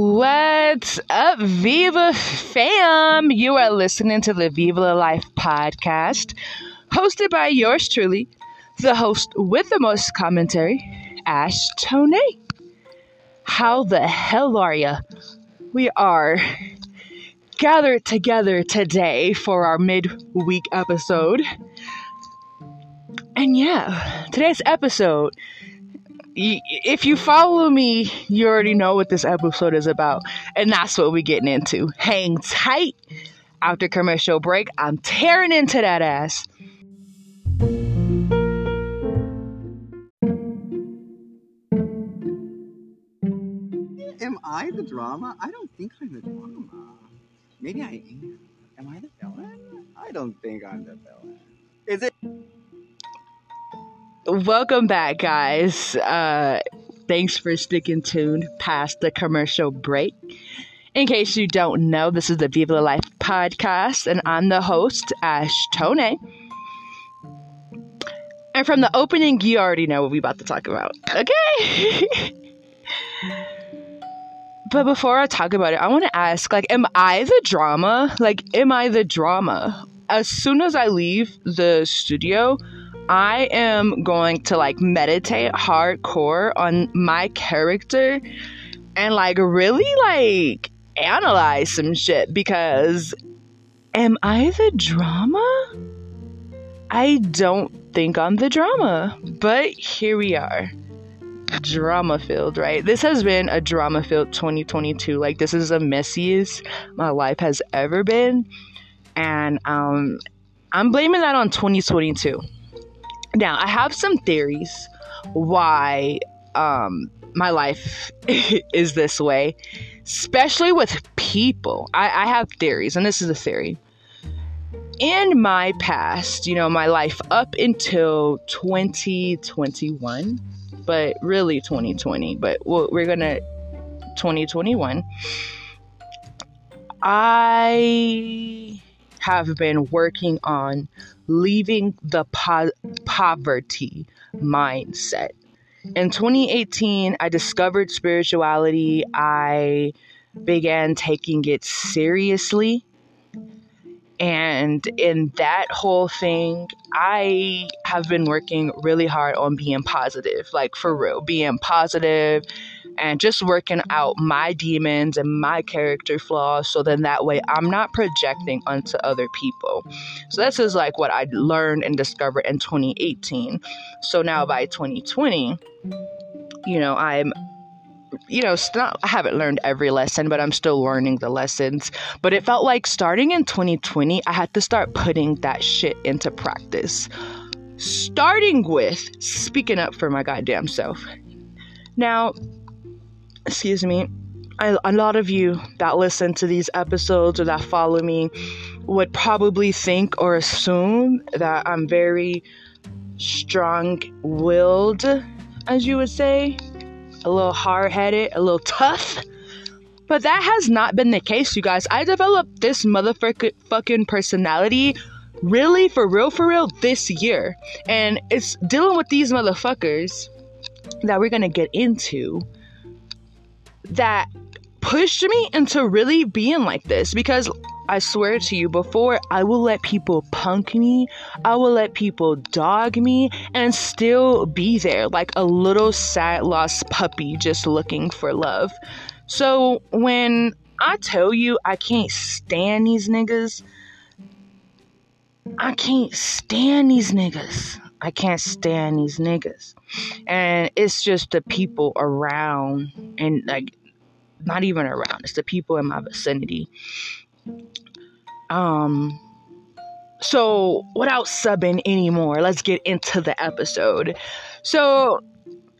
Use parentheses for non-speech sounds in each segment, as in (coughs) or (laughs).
What's up, Viva fam? You are listening to the Viva La Life podcast, hosted by yours truly, the host with the most commentary, Ash Tonee. How the hell are ya? We are gathered together today for our midweek episode. And yeah, today's episode if you follow me, you already know what this episode is about. And that's what we're getting into. Hang tight. After commercial break, I'm tearing into that ass. Am I the drama? I don't think I'm the drama. Maybe I am. Am I the villain? I don't think I'm the villain. Is it? Welcome back, guys. Uh, thanks for sticking tuned past the commercial break. In case you don't know, this is the Viva La Life podcast, and I'm the host, Ash Tonee. And from the opening, you already know what we're about to talk about. Okay? (laughs) but before I talk about it, I want to ask like, am I the drama? Like, am I the drama? As soon as I leave the studio, I am going to like meditate hardcore on my character and like really like analyze some shit because am I the drama? I don't think I'm the drama, but here we are. Drama filled, right? This has been a drama filled 2022. Like, this is the messiest my life has ever been. And um, I'm blaming that on 2022 now, I have some theories why um, my life (laughs) is this way, especially with people. I, I have theories, and this is a theory. In my past, you know, my life up until 2021, but really 2020, but we're gonna 2021. I have been working on leaving the po- poverty mindset. In 2018, I discovered spirituality. I began taking it seriously. And in that whole thing, I have been working really hard on being positive, like for real, being positive and just working out my demons and my character flaws so then that way I'm not projecting onto other people. So this is like what I learned and discovered in 2018. So now by 2020, you know, I'm you know, not, I haven't learned every lesson, but I'm still learning the lessons. But it felt like starting in 2020, I had to start putting that shit into practice. Starting with speaking up for my goddamn self. Now, excuse me, I, a lot of you that listen to these episodes or that follow me would probably think or assume that I'm very strong willed, as you would say, a little hard headed, a little tough. But that has not been the case, you guys. I developed this motherfucking personality really for real, for real this year. And it's dealing with these motherfuckers that we're gonna get into that pushed me into really being like this because I swear to you, before I will let people punk me, I will let people dog me, and still be there like a little sad lost puppy just looking for love. So when I tell you I can't stand these niggas, I can't stand these niggas. I can't stand these niggas. And it's just the people around and like not even around. It's the people in my vicinity. Um so without subbing anymore, let's get into the episode. So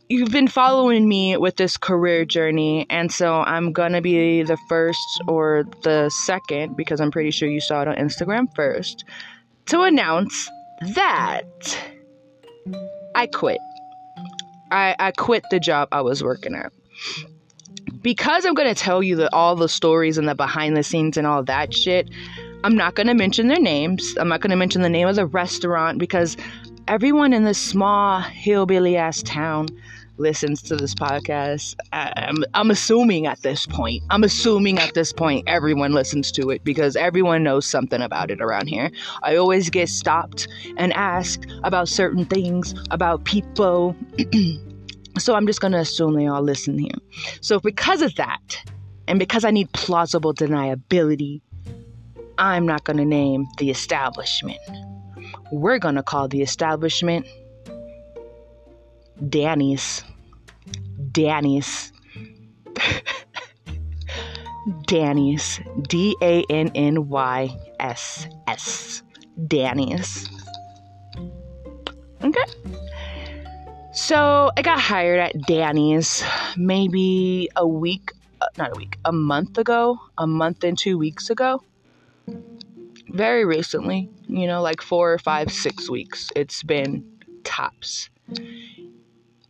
you've been following me with this career journey, and so I'm gonna be the first or the second, because I'm pretty sure you saw it on Instagram first, to announce that I quit. I, I quit the job I was working at because I'm going to tell you the, all the stories and the behind the scenes and all that shit, I'm not going to mention their names. I'm not going to mention the name of the restaurant because everyone in this small hillbilly ass town listens to this podcast. I'm, I'm assuming at this point, I'm assuming at this point everyone listens to it because everyone knows something about it around here. I always get stopped and asked about certain things, about people. (clears throat) so I'm just going to assume they all listen here. So because of that, and because I need plausible deniability, I'm not going to name the establishment. We're going to call the establishment Danny's. Danny's. (laughs) Danny's. D A N N Y S S. Danny's. Okay. So I got hired at Danny's maybe a week, uh, not a week, a month ago, a month and two weeks ago. Very recently, you know, like four or five, six weeks. It's been tops.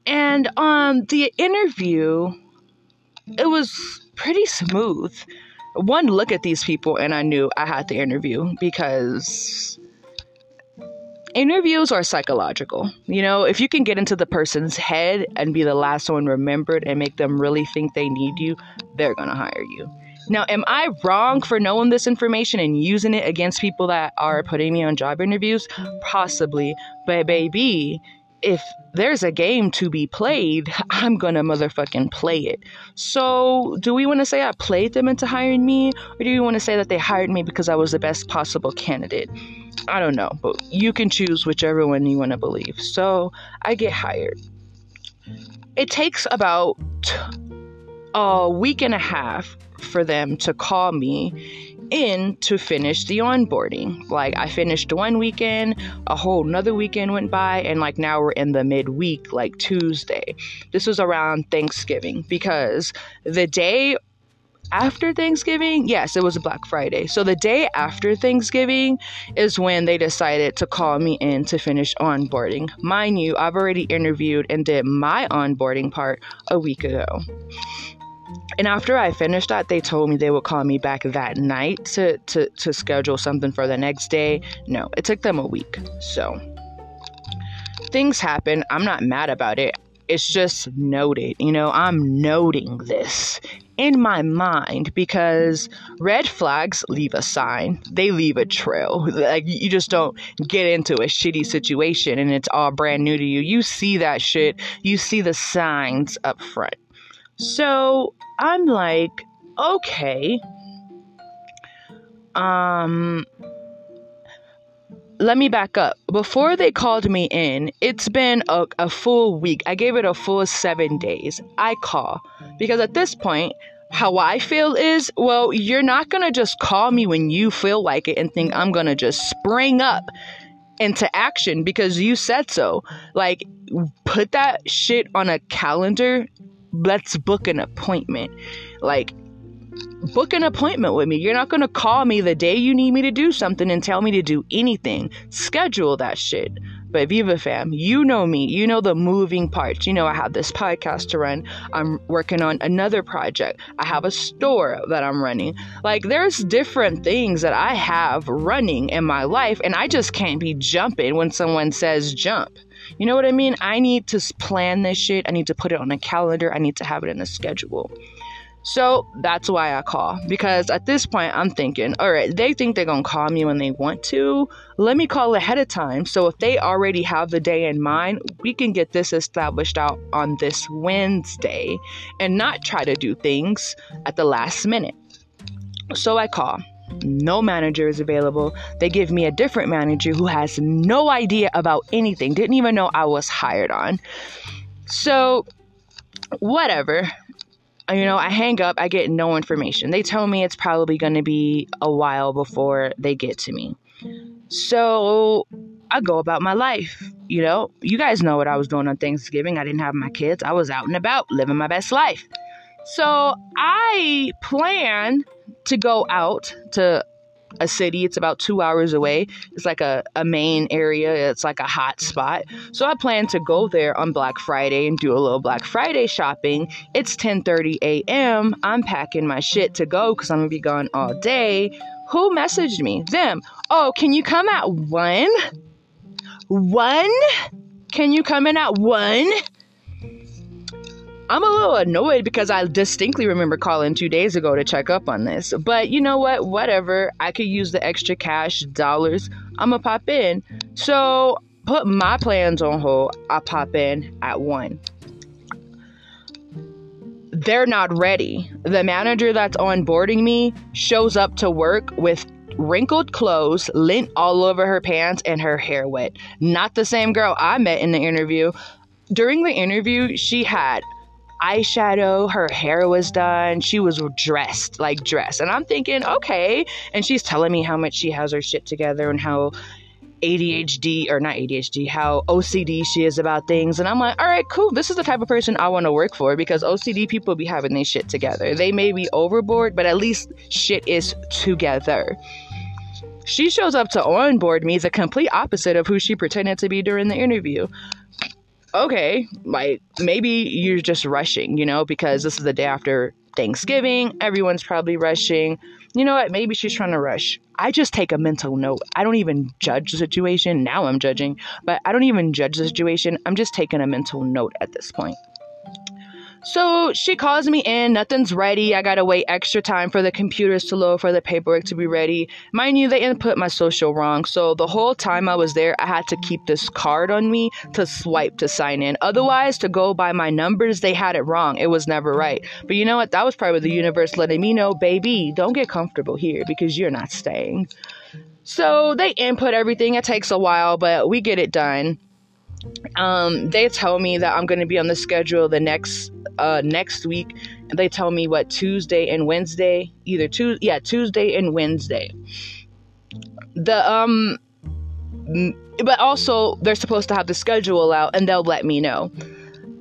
And um, the interview, it was pretty smooth. One look at these people, and I knew I had the interview because interviews are psychological. You know, if you can get into the person's head and be the last one remembered and make them really think they need you, they're going to hire you. Now, am I wrong for knowing this information and using it against people that are putting me on job interviews? Possibly. But, baby, if there's a game to be played, I'm gonna motherfucking play it. So, do we wanna say I played them into hiring me, or do you wanna say that they hired me because I was the best possible candidate? I don't know, but you can choose whichever one you wanna believe. So, I get hired. It takes about a week and a half for them to call me in to finish the onboarding. Like I finished one weekend, a whole another weekend went by, and like now we're in the midweek, like Tuesday. This was around Thanksgiving because the day after Thanksgiving, yes, it was Black Friday. So the day after Thanksgiving is when they decided to call me in to finish onboarding. Mind you, I've already interviewed and did my onboarding part a week ago. And after I finished that, they told me they would call me back that night to, to, to schedule something for the next day. No, it took them a week. So things happen. I'm not mad about it. It's just noted. You know, I'm noting this in my mind because red flags leave a sign, they leave a trail. Like, you just don't get into a shitty situation and it's all brand new to you. You see that shit, you see the signs up front. So I'm like, okay. Um, let me back up. Before they called me in, it's been a, a full week. I gave it a full seven days. I call because at this point, how I feel is, well, you're not gonna just call me when you feel like it and think I'm gonna just spring up into action because you said so. Like, put that shit on a calendar let's book an appointment. Like, book an appointment with me. You're not going to call me the day you need me to do something and tell me to do anything. Schedule that shit. But Viva fam, you know me. You know the moving parts. You know I have this podcast to run. I'm working on another project. I have a store that I'm running. Like there's different things that I have running in my life and I just can't be jumping when someone says jump. You know what I mean? I need to plan this shit. I need to put it on a calendar. I need to have it in a schedule. So that's why I call because at this point I'm thinking, all right, they think they're gonna call me when they want to. Let me call ahead of time. So if they already have the day in mind, we can get this established out on this Wednesday and not try to do things at the last minute. So I call no manager is available. They give me a different manager who has no idea about anything, didn't even know I was hired on. So, whatever. You know, I hang up, I get no information. They tell me it's probably going to be a while before they get to me. So, I go about my life. You know, you guys know what I was doing on Thanksgiving. I didn't have my kids, I was out and about living my best life. So, I plan to go out to a city. It's about two hours away. It's like a, a main area. It's like a hot spot. So I plan to go there on Black Friday and do a little Black Friday shopping. It's 10:30 a.m. I'm packing my shit to go because I'm gonna be gone all day. Who messaged me? Them. Oh, can you come at one? One? Can you come in at one? I'm a little annoyed because I distinctly remember calling two days ago to check up on this. But you know what? Whatever. I could use the extra cash dollars. I'm going to pop in. So put my plans on hold. I pop in at one. They're not ready. The manager that's onboarding me shows up to work with wrinkled clothes, lint all over her pants, and her hair wet. Not the same girl I met in the interview. During the interview, she had eyeshadow, her hair was done, she was dressed, like dressed. And I'm thinking, okay. And she's telling me how much she has her shit together and how ADHD or not ADHD, how OCD she is about things. And I'm like, all right, cool. This is the type of person I want to work for because OCD people be having their shit together. They may be overboard, but at least shit is together. She shows up to onboard me the complete opposite of who she pretended to be during the interview okay, like maybe you're just rushing, you know, because this is the day after Thanksgiving. Everyone's probably rushing. You know what? Maybe she's trying to rush. I just take a mental note. I don't even judge the situation. Now I'm judging, but I don't even judge the situation. I'm just taking a mental note at this point. So she calls me in, nothing's ready. I gotta wait extra time for the computers to load, for the paperwork to be ready. Mind you, they input my social wrong. So the whole time I was there, I had to keep this card on me to swipe to sign in. Otherwise, to go by my numbers, they had it wrong. It was never right. But you know what? That was probably the universe letting me know, baby, don't get comfortable here because you're not staying. So they input everything. It takes a while, but we get it done um, they tell me that I'm going to be on the schedule the next uh, next week, and they tell me what Tuesday and Wednesday, either Tuesday, yeah, Tuesday and Wednesday. The um, but also they're supposed to have the schedule out, and they'll let me know.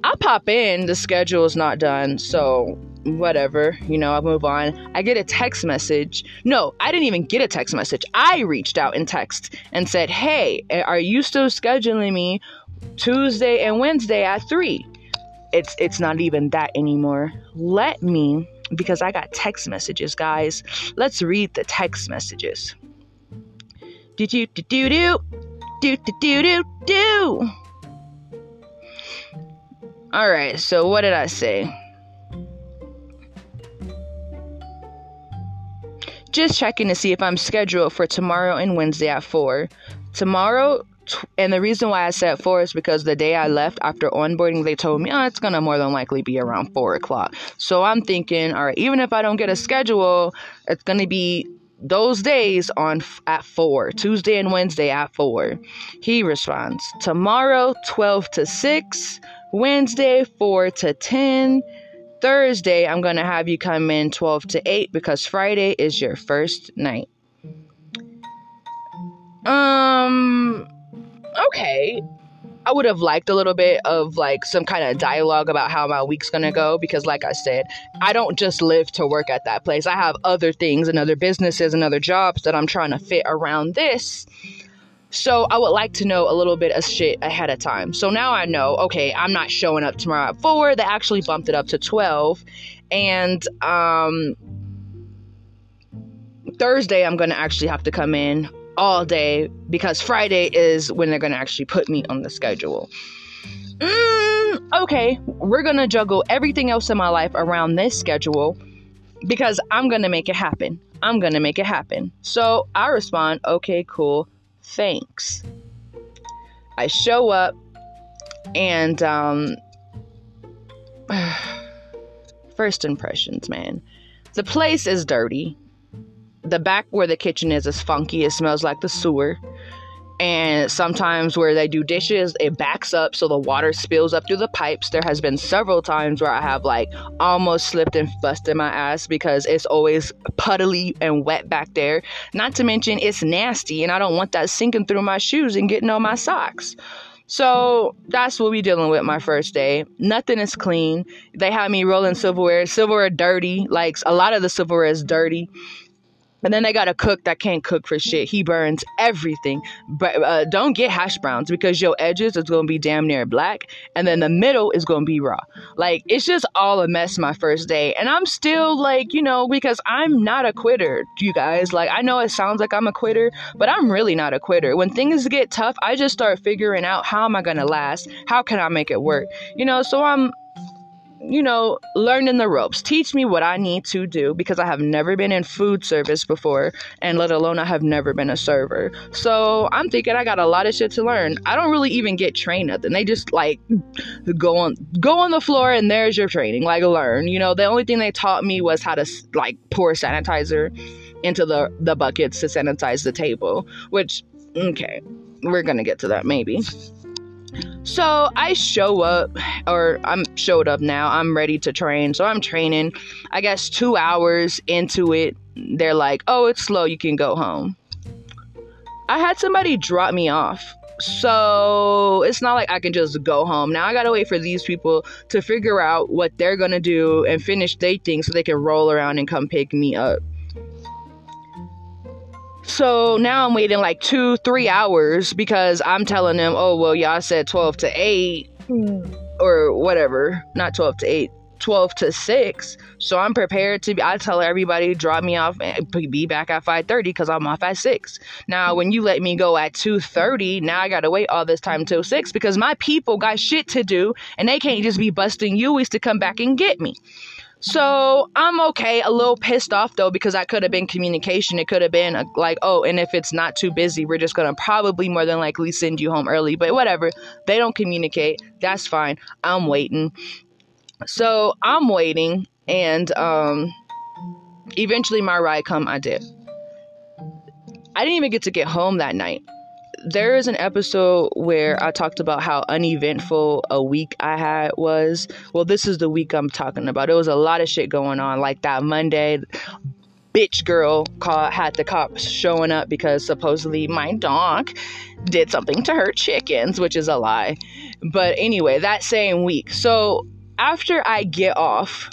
I pop in, the schedule is not done, so whatever, you know, I'll move on. I get a text message. No, I didn't even get a text message. I reached out in text and said, Hey, are you still scheduling me Tuesday and Wednesday at 3. It's it's not even that anymore. Let me because I got text messages, guys. Let's read the text messages. Do do do do do do do do do. All right. So what did I say? Just checking to see if I'm scheduled for tomorrow and Wednesday at 4. Tomorrow, and the reason why I said four is because the day I left after onboarding, they told me, oh, it's gonna more than likely be around four o'clock. So I'm thinking, all right, even if I don't get a schedule, it's gonna be those days on at 4 tuesday and wednesday at 4 he responds tomorrow 12 to 6 wednesday 4 to 10 thursday i'm gonna have you come in 12 to 8 because friday is your first night um okay, I would have liked a little bit of like some kind of dialogue about how my week's gonna go because, like I said, I don't just live to work at that place. I have other things and other businesses and other jobs that I'm trying to fit around this. So I would like to know a little bit of shit ahead of time. So now I know, okay, I'm not showing up tomorrow at four. They actually bumped it up to twelve, and um, Thursday I'm gonna actually have to come in all day because Friday is when they're going to actually put me on the schedule. Mm, okay, we're going to juggle everything else in my life around this schedule because I'm going to make it happen. I'm going to make it happen. So I respond, okay, cool, thanks. I show up and, um, (sighs) first impressions, man. The place is dirty the back where the kitchen is is funky. It smells like the sewer. And sometimes where they do dishes, it backs up so the water spills up through the pipes. There has been several times where I have like almost slipped and busted my ass because it's always puddly and wet back there. Not to mention it's nasty and I don't want that sinking through my shoes and getting on my socks. So that's what we dealing with my first day. Nothing is clean. They have me rolling silverware. Silverware dirty. Like a lot of the silverware is dirty. And then they got a cook that can't cook for shit. He burns everything. But uh, don't get hash browns because your edges is gonna be damn near black, and then the middle is gonna be raw. Like it's just all a mess my first day, and I'm still like you know because I'm not a quitter, you guys. Like I know it sounds like I'm a quitter, but I'm really not a quitter. When things get tough, I just start figuring out how am I gonna last? How can I make it work? You know, so I'm you know, learning the ropes. Teach me what I need to do because I have never been in food service before, and let alone I have never been a server. So I'm thinking I got a lot of shit to learn. I don't really even get trained nothing. They just like go on go on the floor and there's your training. Like learn. You know, the only thing they taught me was how to like pour sanitizer into the the buckets to sanitize the table, which okay, we're gonna get to that maybe. So I show up, or I'm showed up now. I'm ready to train. So I'm training. I guess two hours into it, they're like, oh, it's slow. You can go home. I had somebody drop me off. So it's not like I can just go home. Now I gotta wait for these people to figure out what they're gonna do and finish their thing so they can roll around and come pick me up. So now I'm waiting like two, three hours because I'm telling them, oh, well, y'all said 12 to 8 hmm. or whatever. Not 12 to 8, 12 to 6. So I'm prepared to be, I tell everybody, drop me off and be back at 5.30 because I'm off at 6. Now, when you let me go at 2.30, now I got to wait all this time till 6 because my people got shit to do and they can't just be busting you is to come back and get me. So I'm okay, a little pissed off though, because that could have been communication. It could have been a, like, oh, and if it's not too busy, we're just gonna probably more than likely send you home early. But whatever, they don't communicate. That's fine. I'm waiting. So I'm waiting, and um, eventually my ride come. I did. I didn't even get to get home that night there is an episode where I talked about how uneventful a week I had was. Well, this is the week I'm talking about. There was a lot of shit going on. Like that Monday, bitch girl called, had the cops showing up because supposedly my dog did something to her chickens, which is a lie. But anyway, that same week. So after I get off,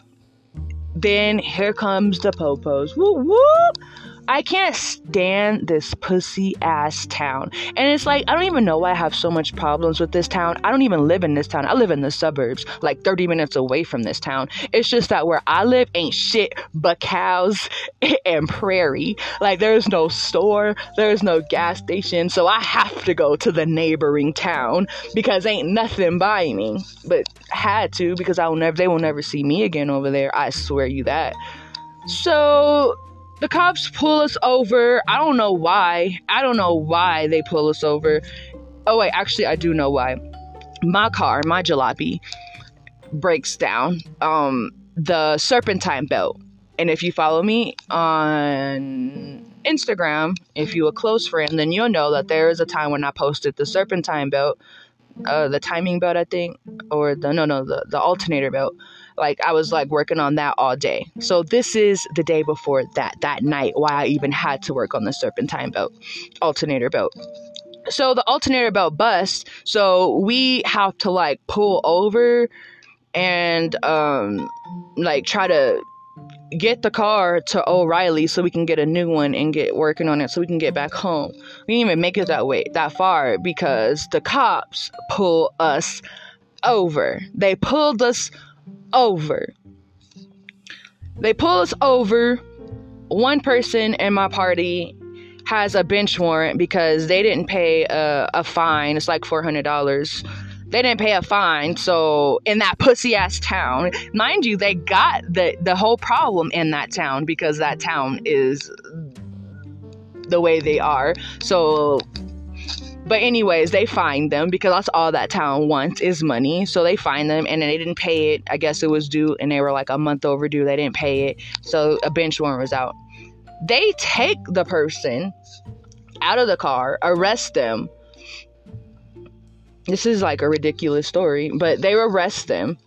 then here comes the popos. Whoop whoop I can't stand this pussy ass town. And it's like, I don't even know why I have so much problems with this town. I don't even live in this town. I live in the suburbs, like 30 minutes away from this town. It's just that where I live ain't shit but cows (laughs) and prairie. Like, there's no store, there's no gas station. So I have to go to the neighboring town because ain't nothing by me. But had to because I will never, they will never see me again over there. I swear you that. So the cops pull us over. I don't know why. I don't know why they pull us over. Oh, wait, actually, I do know why. My car, my jalopy, breaks down. Um, the serpentine belt. And if you follow me on Instagram, if you a close friend, then you'll know that there is a time when I posted the serpentine belt, uh, the timing belt, I think, or the no, no, the the alternator belt like I was like working on that all day. So this is the day before that, that night, why I even had to work on the serpentine belt, alternator belt. So the alternator belt busts, so we have to like pull over and um like try to get the car to O'Reilly so we can get a new one and get working on it so we can get back home. We didn't even make it that way that far because the cops pull us over. They pulled us over. They pull us over. One person in my party has a bench warrant because they didn't pay a, a fine. It's like $400. They didn't pay a fine. So, in that (laughs) pussy ass town, mind you, they got the, the whole problem in that town because that town is the way they are. So, but anyways, they find them because that's all that town wants is money. So they find them and they didn't pay it. I guess it was due and they were like a month overdue. They didn't pay it. So a bench warrant was out. They take the person out of the car, arrest them. This is like a ridiculous story, but they arrest them.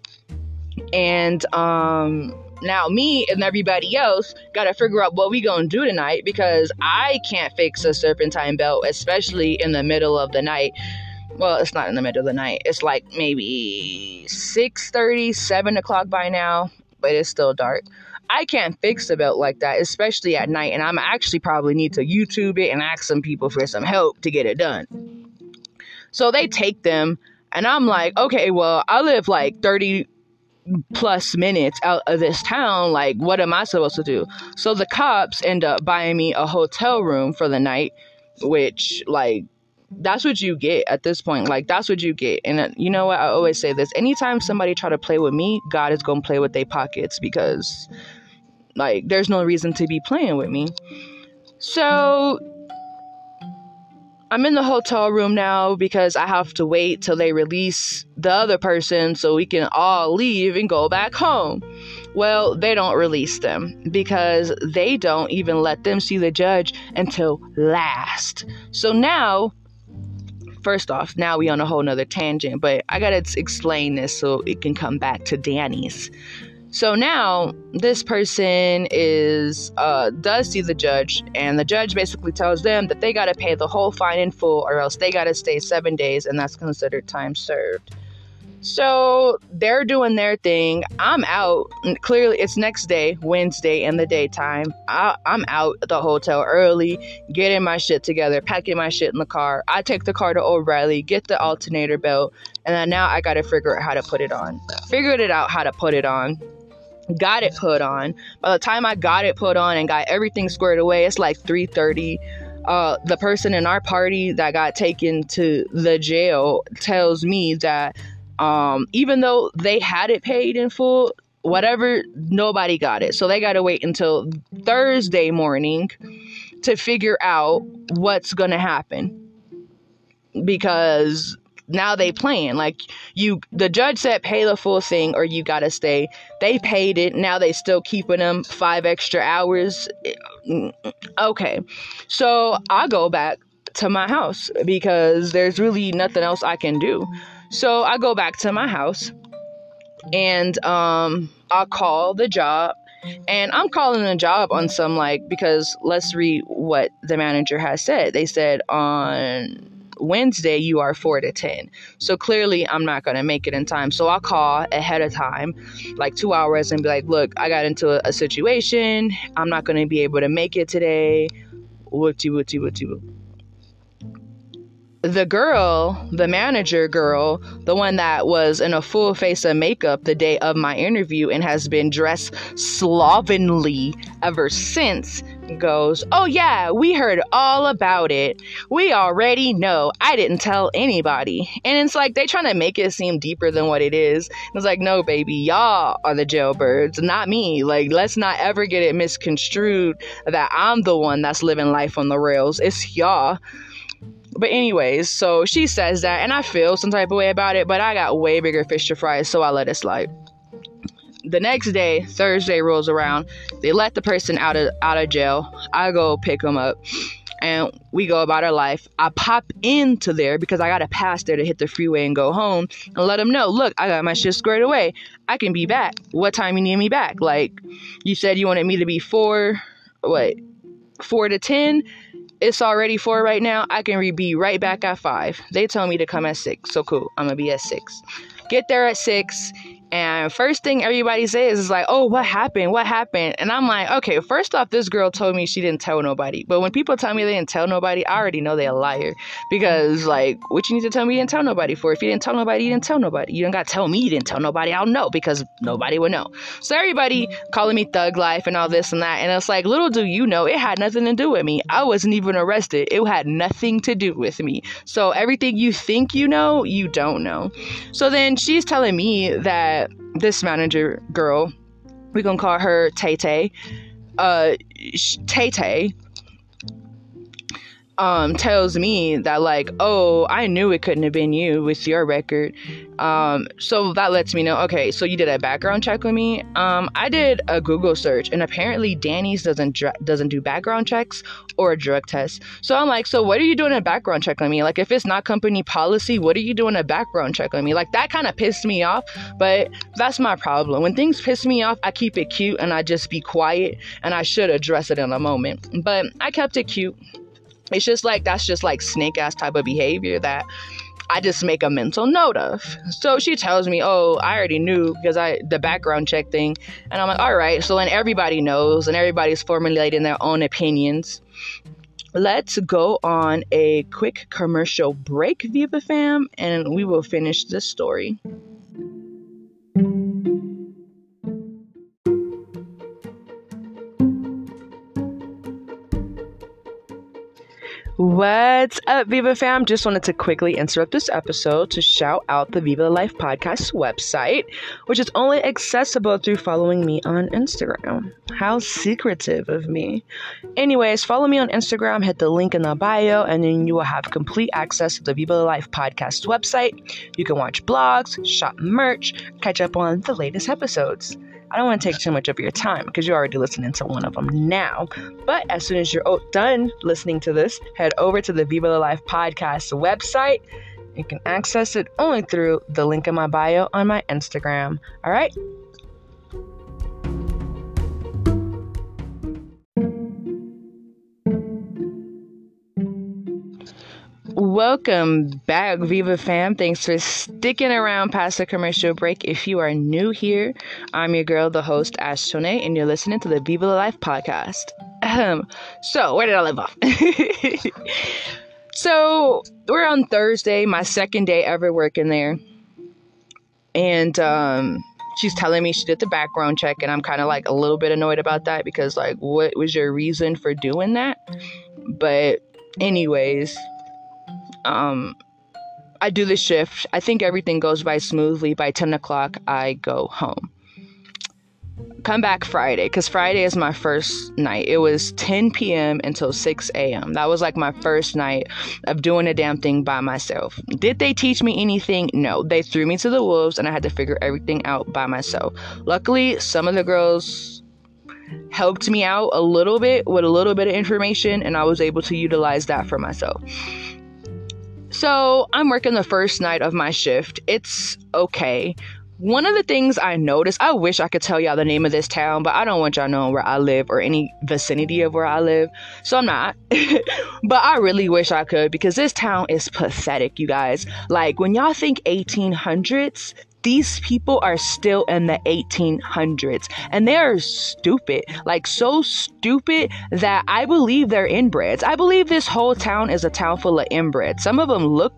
And um now me and everybody else gotta figure out what we gonna do tonight because I can't fix a serpentine belt, especially in the middle of the night. Well, it's not in the middle of the night. It's like maybe 6 30, 7 o'clock by now, but it's still dark. I can't fix a belt like that, especially at night, and I'm actually probably need to YouTube it and ask some people for some help to get it done. So they take them, and I'm like, okay, well, I live like 30 plus minutes out of this town. Like, what am I supposed to do? So the cops end up buying me a hotel room for the night, which, like, that's what you get at this point. Like that's what you get. And uh, you know what? I always say this. Anytime somebody try to play with me, God is going to play with their pockets because like there's no reason to be playing with me. So I'm in the hotel room now because I have to wait till they release the other person so we can all leave and go back home. Well, they don't release them because they don't even let them see the judge until last. So now, first off, now we on a whole nother tangent, but I gotta explain this so it can come back to Danny's. So now this person is uh, does see the judge, and the judge basically tells them that they got to pay the whole fine in full, or else they got to stay seven days, and that's considered time served. So they're doing their thing. I'm out. Clearly, it's next day, Wednesday, in the daytime. I, am out at the hotel early, getting my shit together, packing my shit in the car. I take the car to O'Reilly, get the alternator belt, and then now I got to figure out how to put it on. Figured it out how to put it on got it put on. By the time I got it put on and got everything squared away, it's like 3:30. Uh, the person in our party that got taken to the jail tells me that um, even though they had it paid in full, whatever, nobody got it. So they got to wait until Thursday morning to figure out what's going to happen because now they playing. Like you the judge said pay the full thing or you gotta stay. They paid it. Now they still keeping them five extra hours. Okay. So i go back to my house because there's really nothing else i can do. So i go back to my house and um i call the job. And I'm calling a job on some like because let's read what the manager has said. They said on Wednesday, you are 4 to 10. So clearly, I'm not going to make it in time. So I'll call ahead of time, like two hours, and be like, look, I got into a, a situation. I'm not going to be able to make it today. Wooty, wooty, wooty, wooty the girl, the manager girl, the one that was in a full face of makeup the day of my interview and has been dressed slovenly ever since, goes, Oh, yeah, we heard all about it. We already know. I didn't tell anybody. And it's like they trying to make it seem deeper than what it is. It's like, No, baby, y'all are the jailbirds, not me. Like, let's not ever get it misconstrued that I'm the one that's living life on the rails. It's y'all. But anyways, so she says that, and I feel some type of way about it, but I got way bigger fish to fry, so I let it slide. The next day, Thursday rolls around. They let the person out of out of jail. I go pick them up, and we go about our life. I pop into there because I got to pass there to hit the freeway and go home, and let them know, look, I got my shit squared away. I can be back. What time you need me back? Like, you said you wanted me to be four, what, four to ten it's already four right now. I can be right back at five. They told me to come at six. So cool. I'm gonna be at six. Get there at six and first thing everybody says is like, oh, what happened? What happened? And I'm like, okay, first off, this girl told me she didn't tell nobody. But when people tell me they didn't tell nobody, I already know they're a liar. Because, like, what you need to tell me you didn't tell nobody for? If you didn't tell nobody, you didn't tell nobody. You don't got to tell me you didn't tell nobody. I'll know because nobody would know. So everybody calling me thug life and all this and that. And it's like, little do you know, it had nothing to do with me. I wasn't even arrested. It had nothing to do with me. So everything you think you know, you don't know. So then she's telling me that this manager girl, we're gonna call her Tay Tay. Uh, Tay Tay um, tells me that like, oh, I knew it couldn't have been you with your record. Um, so that lets me know, okay, so you did a background check with me. Um, I did a Google search, and apparently Danny's doesn't dr- doesn't do background checks or a drug test. So I'm like, so what are you doing a background check on me? Like, if it's not company policy, what are you doing a background check on me? Like that kind of pissed me off. But that's my problem. When things piss me off, I keep it cute and I just be quiet, and I should address it in a moment. But I kept it cute it's just like that's just like snake ass type of behavior that I just make a mental note of. So she tells me, "Oh, I already knew because I the background check thing." And I'm like, "All right." So then everybody knows and everybody's formulating their own opinions. Let's go on a quick commercial break, Viva fam, and we will finish this story. What's up, Viva fam? Just wanted to quickly interrupt this episode to shout out the Viva Life podcast website, which is only accessible through following me on Instagram. How secretive of me. Anyways, follow me on Instagram, hit the link in the bio, and then you will have complete access to the Viva Life podcast website. You can watch blogs, shop merch, catch up on the latest episodes. I don't want to take too much of your time because you're already listening to one of them now. But as soon as you're done listening to this, head over to the Viva La Life podcast website. You can access it only through the link in my bio on my Instagram. All right? Welcome back, Viva fam. Thanks for sticking around past the commercial break. If you are new here, I'm your girl, the host, Ash Tonee, and you're listening to the Viva La Life podcast. Um, so, where did I live off? (laughs) so, we're on Thursday, my second day ever working there. And um, she's telling me she did the background check, and I'm kind of like a little bit annoyed about that because, like, what was your reason for doing that? But, anyways, um, I do the shift. I think everything goes by smoothly. By 10 o'clock, I go home. Come back Friday, because Friday is my first night. It was 10 p.m. until 6 a.m. That was like my first night of doing a damn thing by myself. Did they teach me anything? No. They threw me to the wolves, and I had to figure everything out by myself. Luckily, some of the girls helped me out a little bit with a little bit of information, and I was able to utilize that for myself. So I'm working the first night of my shift. It's okay. One of the things I noticed, I wish I could tell y'all the name of this town, but I don't want y'all knowing where I live or any vicinity of where I live. So I'm not. (laughs) but I really wish I could because this town is pathetic, you guys. Like when y'all think 1800s, these people are still in the 1800s and they're stupid like so stupid that i believe they're inbreds i believe this whole town is a town full of inbreds some of them look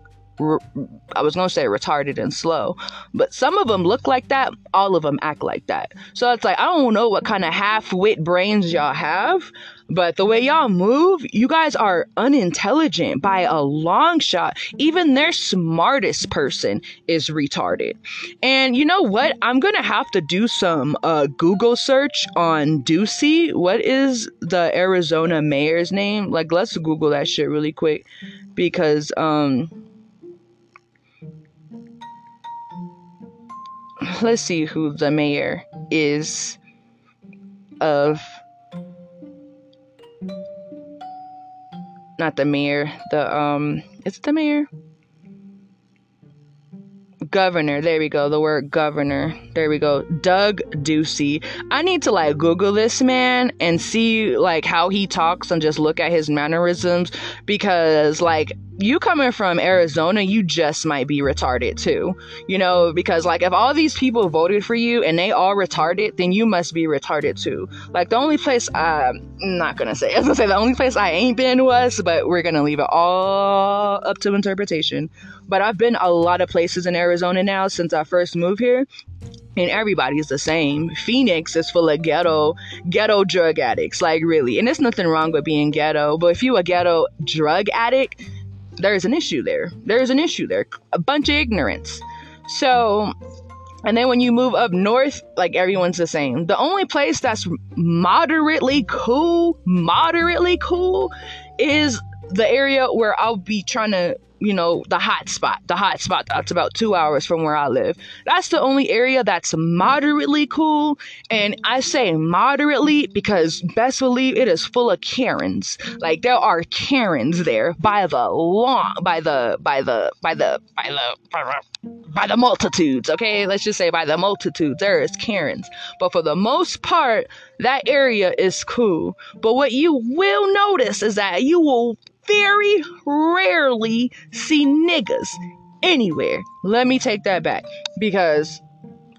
I was gonna say retarded and slow, but some of them look like that. All of them act like that. So it's like I don't know what kind of half-wit brains y'all have, but the way y'all move, you guys are unintelligent by a long shot. Even their smartest person is retarded. And you know what? I'm gonna have to do some uh, Google search on Ducey. What is the Arizona mayor's name? Like, let's Google that shit really quick because um let's see who the mayor is of not the mayor the um it's the mayor? Governor there we go the word governor there we go. Doug ducey. I need to like google this man and see like how he talks and just look at his mannerisms because like you coming from Arizona, you just might be retarded too. You know, because like if all these people voted for you and they all retarded, then you must be retarded too. Like the only place um, I'm not gonna say, (laughs) I was gonna say the only place I ain't been was, but we're gonna leave it all up to interpretation. But I've been a lot of places in Arizona now since I first moved here. And everybody's the same. Phoenix is full of ghetto, ghetto drug addicts. Like really, and there's nothing wrong with being ghetto. But if you a ghetto drug addict, there's an issue there. There's an issue there. A bunch of ignorance. So, and then when you move up north, like everyone's the same. The only place that's moderately cool, moderately cool, is the area where I'll be trying to you know, the hot spot, the hot spot that's about two hours from where I live. That's the only area that's moderately cool. And I say moderately because best believe it is full of Karens. Like there are Karens there by the long, by the, by the, by the, by the, by the by the multitudes. Okay. Let's just say by the multitudes, there is Karens. But for the most part, that area is cool. But what you will notice is that you will very rarely see niggas anywhere. Let me take that back because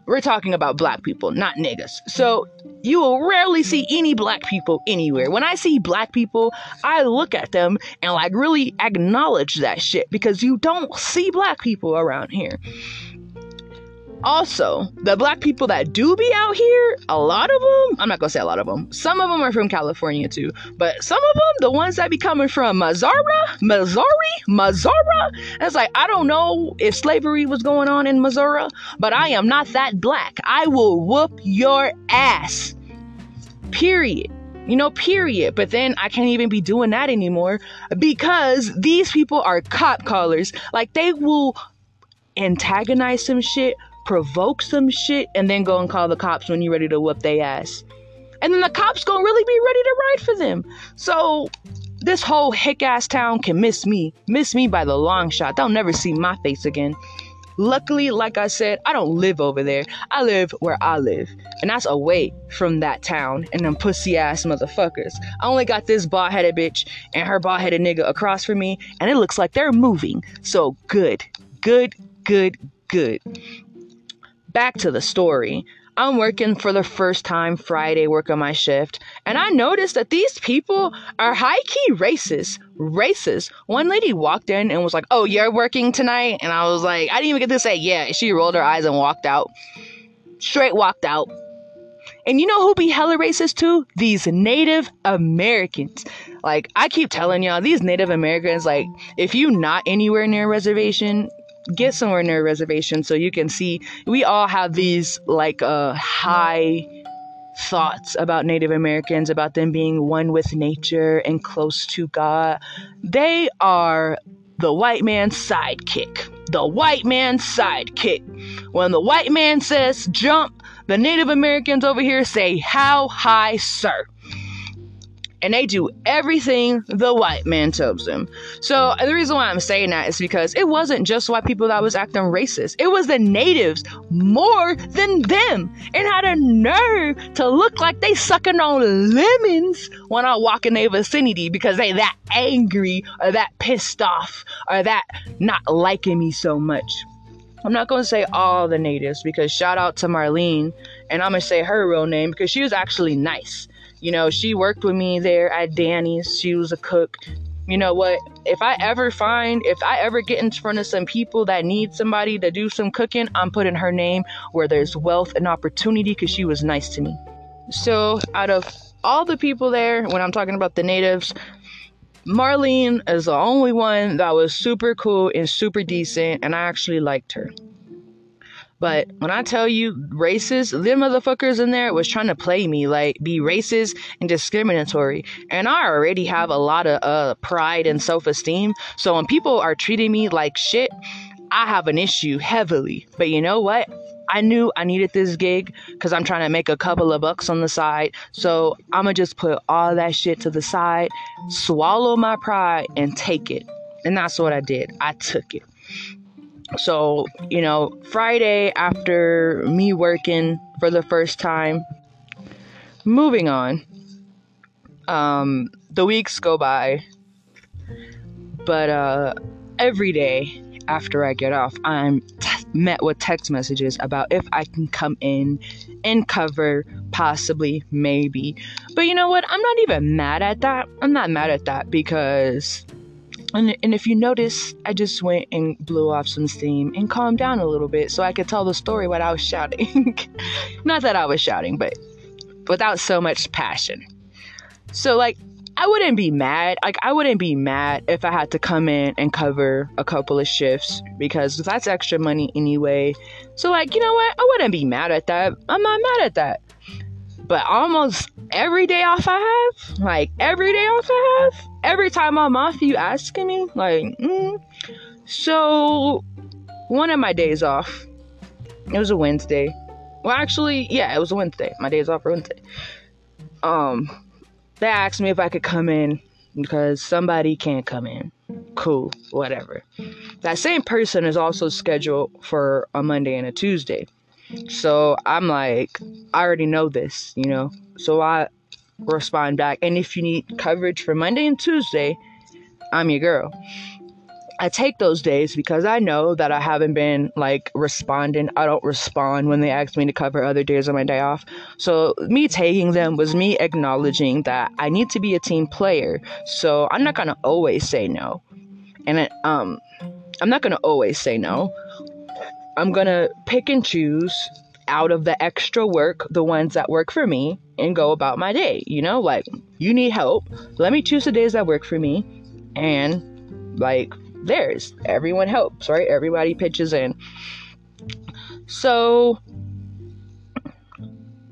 we're talking about black people, not niggas. So you will rarely see any black people anywhere. When I see black people, I look at them and like really acknowledge that shit because you don't see black people around here. Also, the black people that do be out here, a lot of them, I'm not gonna say a lot of them, some of them are from California too, but some of them, the ones that be coming from Missouri, Missouri, Missouri, it's like, I don't know if slavery was going on in Missouri, but I am not that black. I will whoop your ass. Period. You know, period. But then I can't even be doing that anymore because these people are cop callers. Like, they will antagonize some shit provoke some shit, and then go and call the cops when you're ready to whoop their ass. And then the cops gonna really be ready to ride for them. So this whole hick ass town can miss me. Miss me by the long shot. They'll never see my face again. Luckily, like I said, I don't live over there. I live where I live. And that's away from that town and them pussy ass motherfuckers. I only got this bald headed bitch and her bald headed nigga across from me, and it looks like they're moving. So good, good, good, good back to the story. I'm working for the first time Friday, working my shift, and I noticed that these people are high key racist. Racist. One lady walked in and was like, Oh, you're working tonight? And I was like, I didn't even get to say yeah. She rolled her eyes and walked out. Straight walked out. And you know who be hella racist too? These Native Americans. Like, I keep telling y'all, these Native Americans, like, if you not anywhere near reservation, get somewhere near a reservation so you can see we all have these like uh high thoughts about Native Americans, about them being one with nature and close to God. They are the white man's sidekick. The white man's sidekick. When the white man says jump, the Native Americans over here say, How high, sir? And they do everything the white man tells them. So the reason why I'm saying that is because it wasn't just white people that was acting racist. It was the natives more than them, and had a nerve to look like they sucking on lemons when I walk in their vicinity because they that angry or that pissed off or that not liking me so much. I'm not to say all the natives because shout out to Marlene, and I'm to say her real name because she was actually nice. You know, she worked with me there at Danny's. She was a cook. You know what? If I ever find, if I ever get in front of some people that need somebody to do some cooking, I'm putting her name where there's wealth and opportunity because she was nice to me. So, out of all the people there, when I'm talking about the natives, Marlene is the only one that was super cool and super decent, and I actually liked her. But when I tell you racist, them motherfuckers in there was trying to play me, like be racist and discriminatory. And I already have a lot of uh, pride and self esteem. So when people are treating me like shit, I have an issue heavily. But you know what? I knew I needed this gig because I'm trying to make a couple of bucks on the side. So I'm going to just put all that shit to the side, swallow my pride, and take it. And that's what I did. I took it so, you know, Friday after me working for the first time, moving on. Um, the weeks go by, but uh, every day after I get off, I'm t- met with text messages about if I can come in and cover, possibly, maybe. But you know what? I'm not even mad at that. I'm not mad at that because and, and if you notice, I just went and blew off some steam and calmed down a little bit so I could tell the story was (laughs) shouting. Not that I was shouting, but without so much passion. So, like, I wouldn't be mad. Like, I wouldn't be mad if I had to come in and cover a couple of shifts because that's extra money anyway. So, like, you know what? I wouldn't be mad at that. I'm not mad at that. But almost every day off I have, like every day off I have, every time I'm off, you asking me, like, mm. so one of my days off, it was a Wednesday. Well, actually, yeah, it was a Wednesday. My days off are Wednesday. Um, they asked me if I could come in because somebody can't come in. Cool, whatever. That same person is also scheduled for a Monday and a Tuesday. So I'm like, I already know this, you know. So I respond back. And if you need coverage for Monday and Tuesday, I'm your girl. I take those days because I know that I haven't been like responding. I don't respond when they ask me to cover other days on my day off. So me taking them was me acknowledging that I need to be a team player. So I'm not gonna always say no. And it, um I'm not gonna always say no I'm gonna pick and choose out of the extra work the ones that work for me and go about my day. You know, like you need help. Let me choose the days that work for me and like theirs. Everyone helps, right? Everybody pitches in. So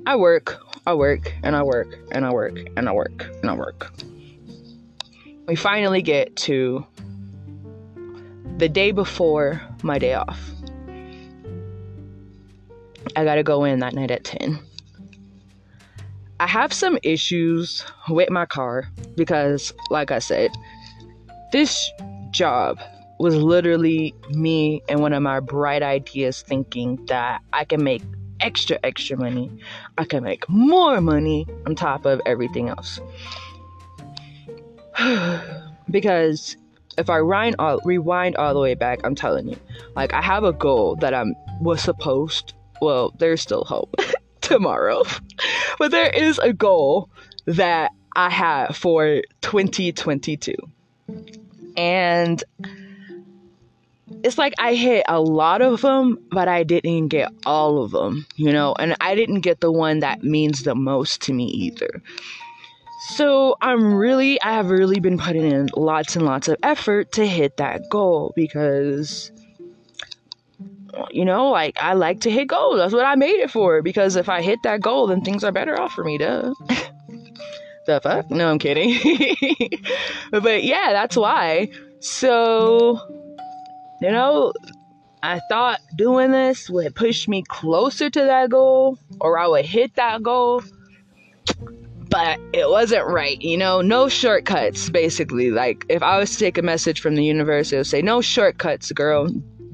I work, I work, and I work, and I work, and I work, and I work. We finally get to the day before my day off. I gotta go in that night at 10. I have some issues with my car because, like I said, this job was literally me and one of my bright ideas thinking that I can make extra, extra money. I can make more money on top of everything else. (sighs) because if I rewind all, rewind all the way back, I'm telling you, like I have a goal that I'm was supposed. Well, there's still hope (laughs) tomorrow, but there is a goal that I have for 2022, and it's like I hit a lot of them, but I didn't get all of them, you know, and I didn't get the one that means the most to me either. So I'm really, I have really been putting in lots and lots of effort to hit that goal because, you know, like I like to hit goals. That's what I made it for. Because if I hit that goal, then things are better off for me, duh. (laughs) the fuck? No, I'm kidding. (laughs) but yeah, that's why. So you know, I thought doing this would push me closer to that goal or I would hit that goal. But it wasn't right, you know, no shortcuts basically. Like if I was to take a message from the universe, it would say, No shortcuts, girl.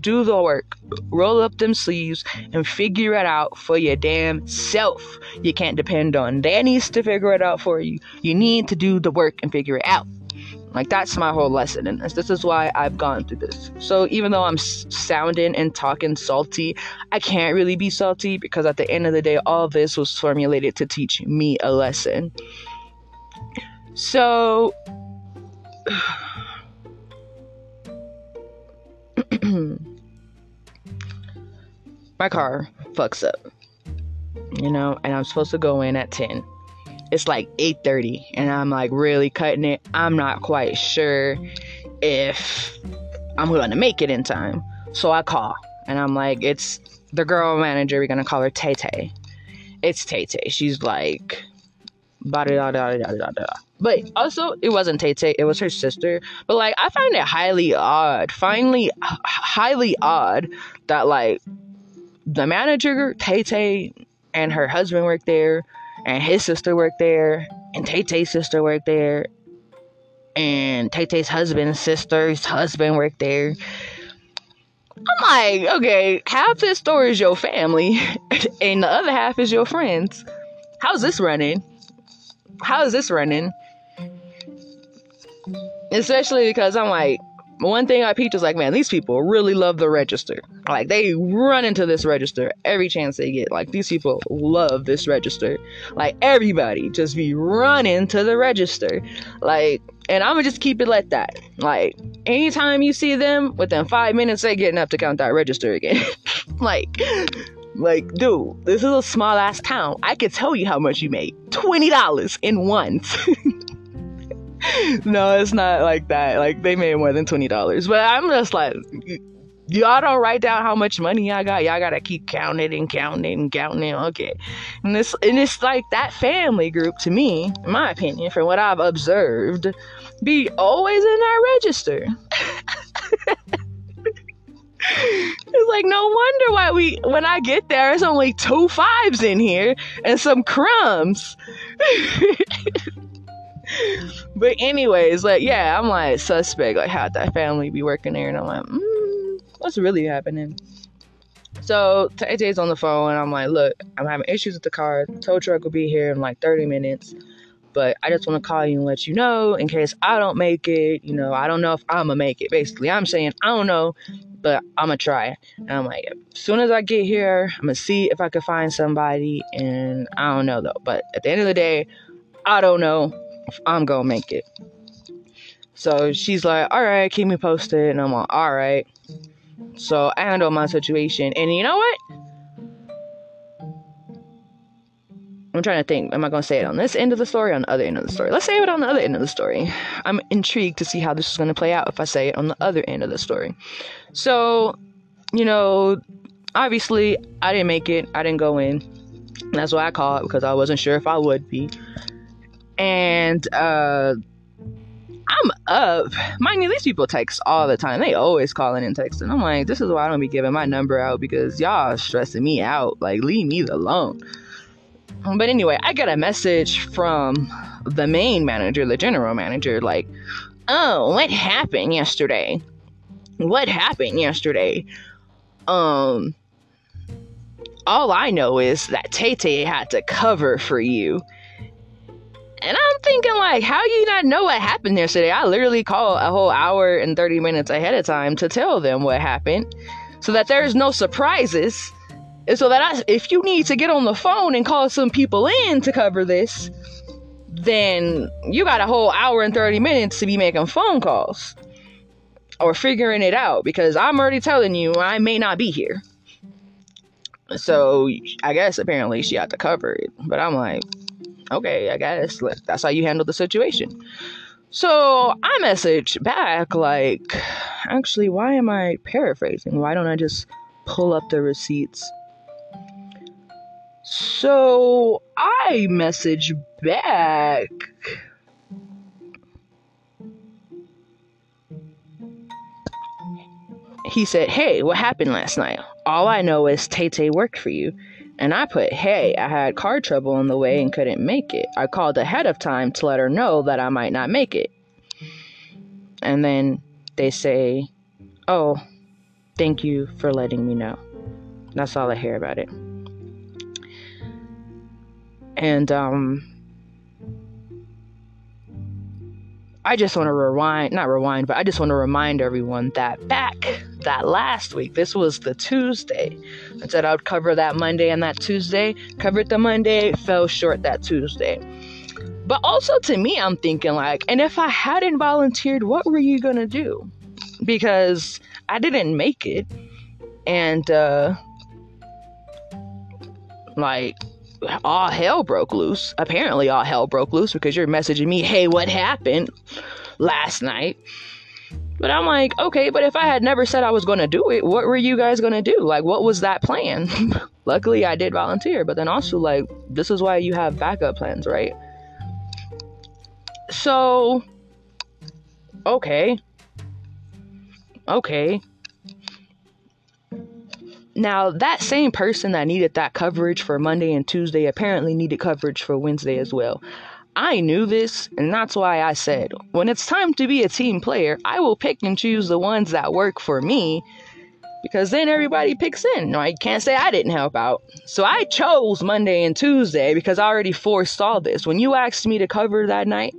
Do the work. Roll up them sleeves and figure it out for your damn self. You can't depend on Danny's to figure it out for you. You need to do the work and figure it out. Like that's my whole lesson in this. This is why I've gone through this. So even though I'm sounding and talking salty, I can't really be salty because at the end of the day, all this was formulated to teach me a lesson. So (sighs) (clears throat) my car fucks up. You know, and I'm supposed to go in at 10 it's like 8:30 and I'm like really cutting it. I'm not quite sure if I'm going to make it in time. So I call and I'm like it's the girl manager, we're going to call her Tay Tay. It's Tay Tay. She's like But also, it wasn't Tay Tay, it was her sister. But like, I find it highly odd, finally, highly odd that like the manager, Tay Tay, and her husband work there, and his sister worked there, and Tay Tay's sister worked there, and Tay Tay's husband's sister's husband worked there. I'm like, okay, half this store is your family, (laughs) and the other half is your friends. How's this running? How is this running? Especially because I'm like, one thing I peeped was like, man, these people really love the register. Like they run into this register every chance they get. Like these people love this register. Like everybody just be running to the register. Like, and I'ma just keep it like that. Like anytime you see them, within five minutes they getting up to count that register again. (laughs) like, like, dude, this is a small ass town. I could tell you how much you made. Twenty dollars in once. (laughs) (laughs) no, it's not like that. Like they made more than twenty dollars. But I'm just like y'all don't write down how much money y'all got. Y'all gotta keep counting and counting and counting. Okay. And this and it's like that family group to me, in my opinion, from what I've observed, be always in our register. (laughs) it's like no wonder why we when I get there it's only two fives in here and some crumbs. (laughs) (laughs) but anyways, like yeah, I'm like suspect. Like how that family be working there, and I'm like, mm, what's really happening? So Tay's on the phone, and I'm like, look, I'm having issues with the car. The tow truck will be here in like 30 minutes. But I just want to call you and let you know in case I don't make it. You know, I don't know if I'm gonna make it. Basically, I'm saying I don't know, but I'm gonna try. And I'm like, as soon as I get here, I'm gonna see if I can find somebody. And I don't know though. But at the end of the day, I don't know I'm gonna make it. So she's like, all right, keep me posted. And I'm like, all right. So I handle my situation. And you know what? I'm trying to think. Am I going to say it on this end of the story or on the other end of the story? Let's say it on the other end of the story. I'm intrigued to see how this is going to play out if I say it on the other end of the story. So, you know, obviously, I didn't make it. I didn't go in. That's why I called because I wasn't sure if I would be. And, uh, I'm up. Mind you, these people text all the time. They always calling and texting. I'm like, this is why I don't be giving my number out because y'all stressing me out. Like, leave me alone. But anyway, I got a message from the main manager, the general manager, like, oh, what happened yesterday? What happened yesterday? Um, all I know is that Tay Tay had to cover for you. And I'm thinking, like, how you not know what happened yesterday? I literally called a whole hour and 30 minutes ahead of time to tell them what happened so that there's no surprises. And so that I, if you need to get on the phone and call some people in to cover this, then you got a whole hour and 30 minutes to be making phone calls or figuring it out because I'm already telling you I may not be here. So I guess apparently she had to cover it. But I'm like, okay, I guess that's how you handle the situation. So I message back like, actually, why am I paraphrasing? Why don't I just pull up the receipts? So I message back. He said, Hey, what happened last night? All I know is Tay Tay worked for you. And I put, hey, I had car trouble on the way and couldn't make it. I called ahead of time to let her know that I might not make it. And then they say, oh, thank you for letting me know. That's all I hear about it. And, um, I just want to rewind, not rewind, but I just want to remind everyone that back that last week, this was the Tuesday. I said I would cover that Monday and that Tuesday. Covered the Monday, fell short that Tuesday. But also to me, I'm thinking like, and if I hadn't volunteered, what were you gonna do? Because I didn't make it, and uh, like all hell broke loose. Apparently, all hell broke loose because you're messaging me, hey, what happened last night? But I'm like, okay, but if I had never said I was going to do it, what were you guys going to do? Like, what was that plan? (laughs) Luckily, I did volunteer, but then also, like, this is why you have backup plans, right? So, okay. Okay. Now, that same person that needed that coverage for Monday and Tuesday apparently needed coverage for Wednesday as well. I knew this, and that's why I said, when it's time to be a team player, I will pick and choose the ones that work for me because then everybody picks in. No, I can't say I didn't help out. So I chose Monday and Tuesday because I already foresaw this. When you asked me to cover that night,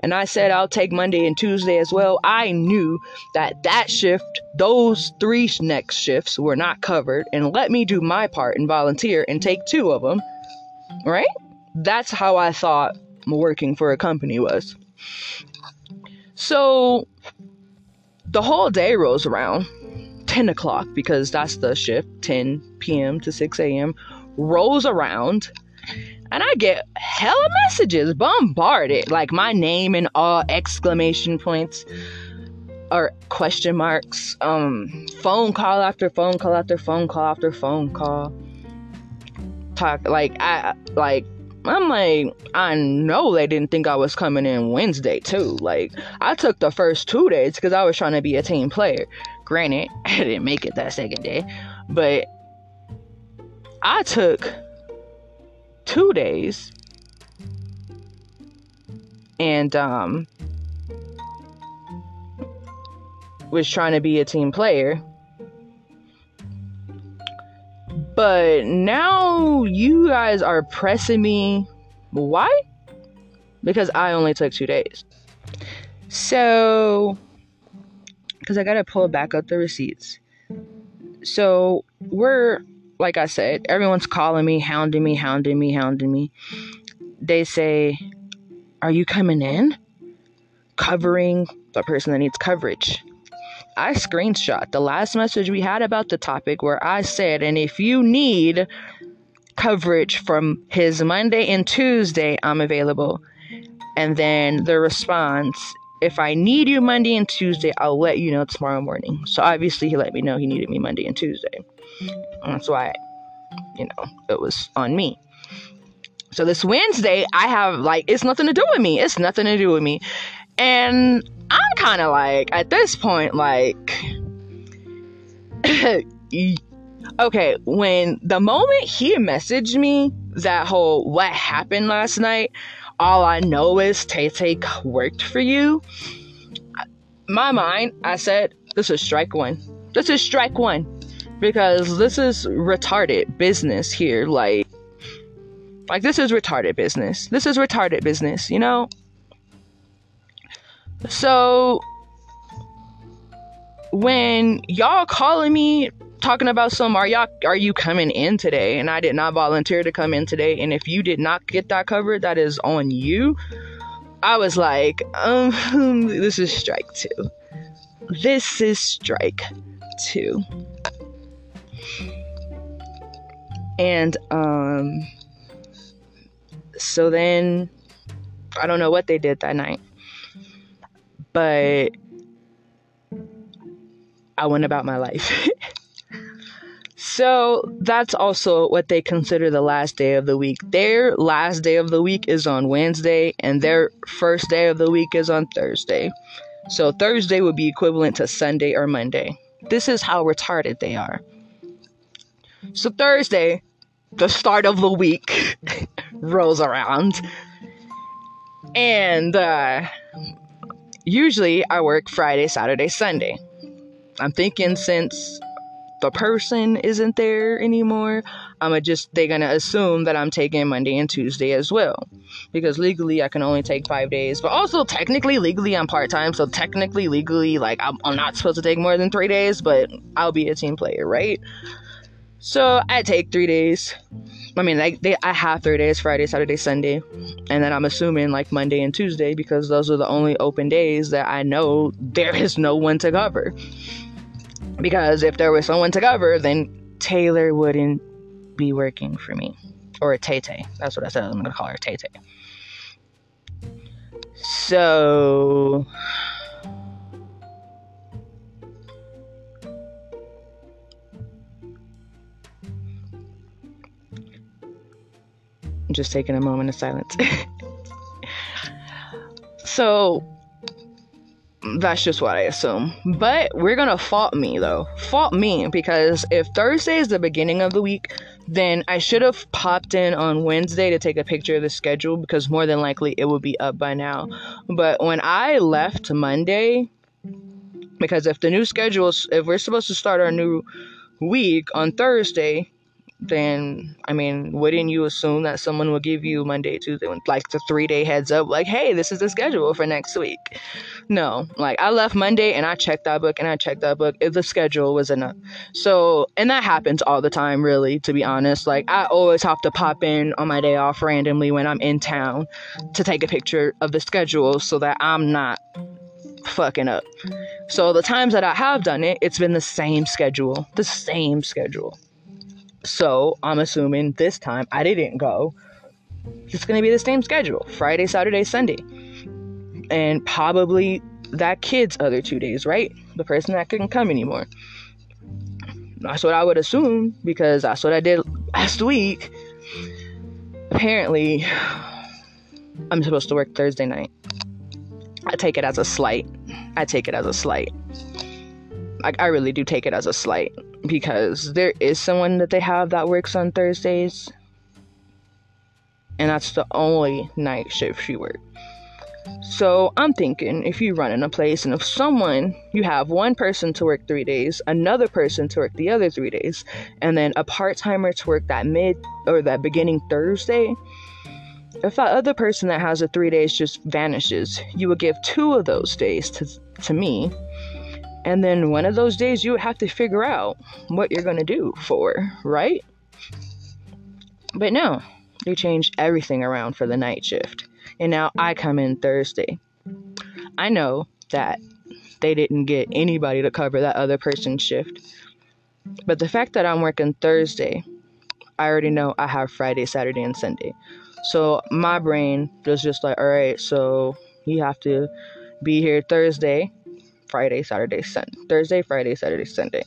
and I said I'll take Monday and Tuesday as well, I knew that that shift, those three next shifts were not covered, and let me do my part and volunteer and take two of them, right? That's how I thought working for a company was. So the whole day rolls around 10 o'clock because that's the shift 10 p.m. to 6 a.m. rolls around and I get hella messages bombarded, like my name and all exclamation points or question marks, um, phone call after phone call after phone call after phone call. Talk like I like I'm like I know they didn't think I was coming in Wednesday too. Like I took the first two days because I was trying to be a team player. Granted, (laughs) I didn't make it that second day, but I took two days. And um was trying to be a team player. But now you guys are pressing me. Why? Because I only took two days. So, because I got to pull back up the receipts. So, we're like I said, everyone's calling me, hounding me, hounding me, hounding me. They say, Are you coming in? Covering the person that needs coverage. I screenshot the last message we had about the topic where I said, and if you need coverage from his Monday and Tuesday, I'm available. And then the response, if I need you Monday and Tuesday, I'll let you know tomorrow morning. So obviously, he let me know he needed me Monday and Tuesday. And that's why, you know, it was on me. So this Wednesday, I have like, it's nothing to do with me. It's nothing to do with me. And I'm kind of like, at this point, like, (coughs) okay, when the moment he messaged me that whole what happened last night, all I know is Tay Tay worked for you. My mind, I said, this is strike one. This is strike one. Because this is retarded business here. Like, like this is retarded business. This is retarded business, you know? So when y'all calling me talking about some are y'all are you coming in today? And i did not volunteer to come in today. And if you did not get that covered that is on you. I was like um this is strike two. This is strike two. And um so then i don't know what they did that night but i went about my life (laughs) So that's also what they consider the last day of the week. Their last day of the week is on Wednesday, and their first day of the week is on Thursday. So Thursday would be equivalent to Sunday or Monday. This is how retarded they are. So Thursday, the start of the week, (laughs) rolls around. And uh, usually I work Friday, Saturday, Sunday. I'm thinking since the person isn't there anymore, I'm just they're gonna assume that I'm taking Monday and Tuesday as well, because legally I can only take five days, but also technically legally I'm part time, so technically legally like I'm, I'm not supposed to take more than three days, but I'll be a team player, right? So I take three days. I mean, like they, I have three days: Friday, Saturday, Sunday, and then I'm assuming like Monday and Tuesday because those are the only open days that I know there is no one to cover. Because if there was someone to cover, then Taylor wouldn't be working for me. Or Tay Tay. That's what I said. I'm going to call her Tay Tay. So. I'm just taking a moment of silence. (laughs) so that's just what I assume. But we're gonna fault me though. Fault me because if Thursday is the beginning of the week, then I should have popped in on Wednesday to take a picture of the schedule because more than likely it would be up by now. But when I left Monday, because if the new schedule, if we're supposed to start our new week on Thursday, then I mean, wouldn't you assume that someone would give you Monday, Tuesday, like the three day heads up, like, hey, this is the schedule for next week? No, like I left Monday and I checked that book and I checked that book. If the schedule was enough. So, and that happens all the time, really, to be honest. Like, I always have to pop in on my day off randomly when I'm in town to take a picture of the schedule so that I'm not fucking up. So, the times that I have done it, it's been the same schedule, the same schedule. So I'm assuming this time I didn't go. It's going to be the same schedule Friday, Saturday, Sunday. And probably that kid's other two days, right? The person that couldn't come anymore. That's what I would assume because that's what I did last week. Apparently, I'm supposed to work Thursday night. I take it as a slight. I take it as a slight. I, I really do take it as a slight because there is someone that they have that works on Thursdays, and that's the only night shift she works. So I'm thinking if you run in a place and if someone, you have one person to work three days, another person to work the other three days, and then a part timer to work that mid or that beginning Thursday, if that other person that has the three days just vanishes, you would give two of those days to, to me and then one of those days you would have to figure out what you're going to do for, right? But no, they changed everything around for the night shift. And now I come in Thursday. I know that they didn't get anybody to cover that other person's shift. But the fact that I'm working Thursday, I already know I have Friday, Saturday, and Sunday. So my brain was just like, all right, so you have to be here Thursday, Friday, Saturday, Sunday. Thursday, Friday, Saturday, Sunday.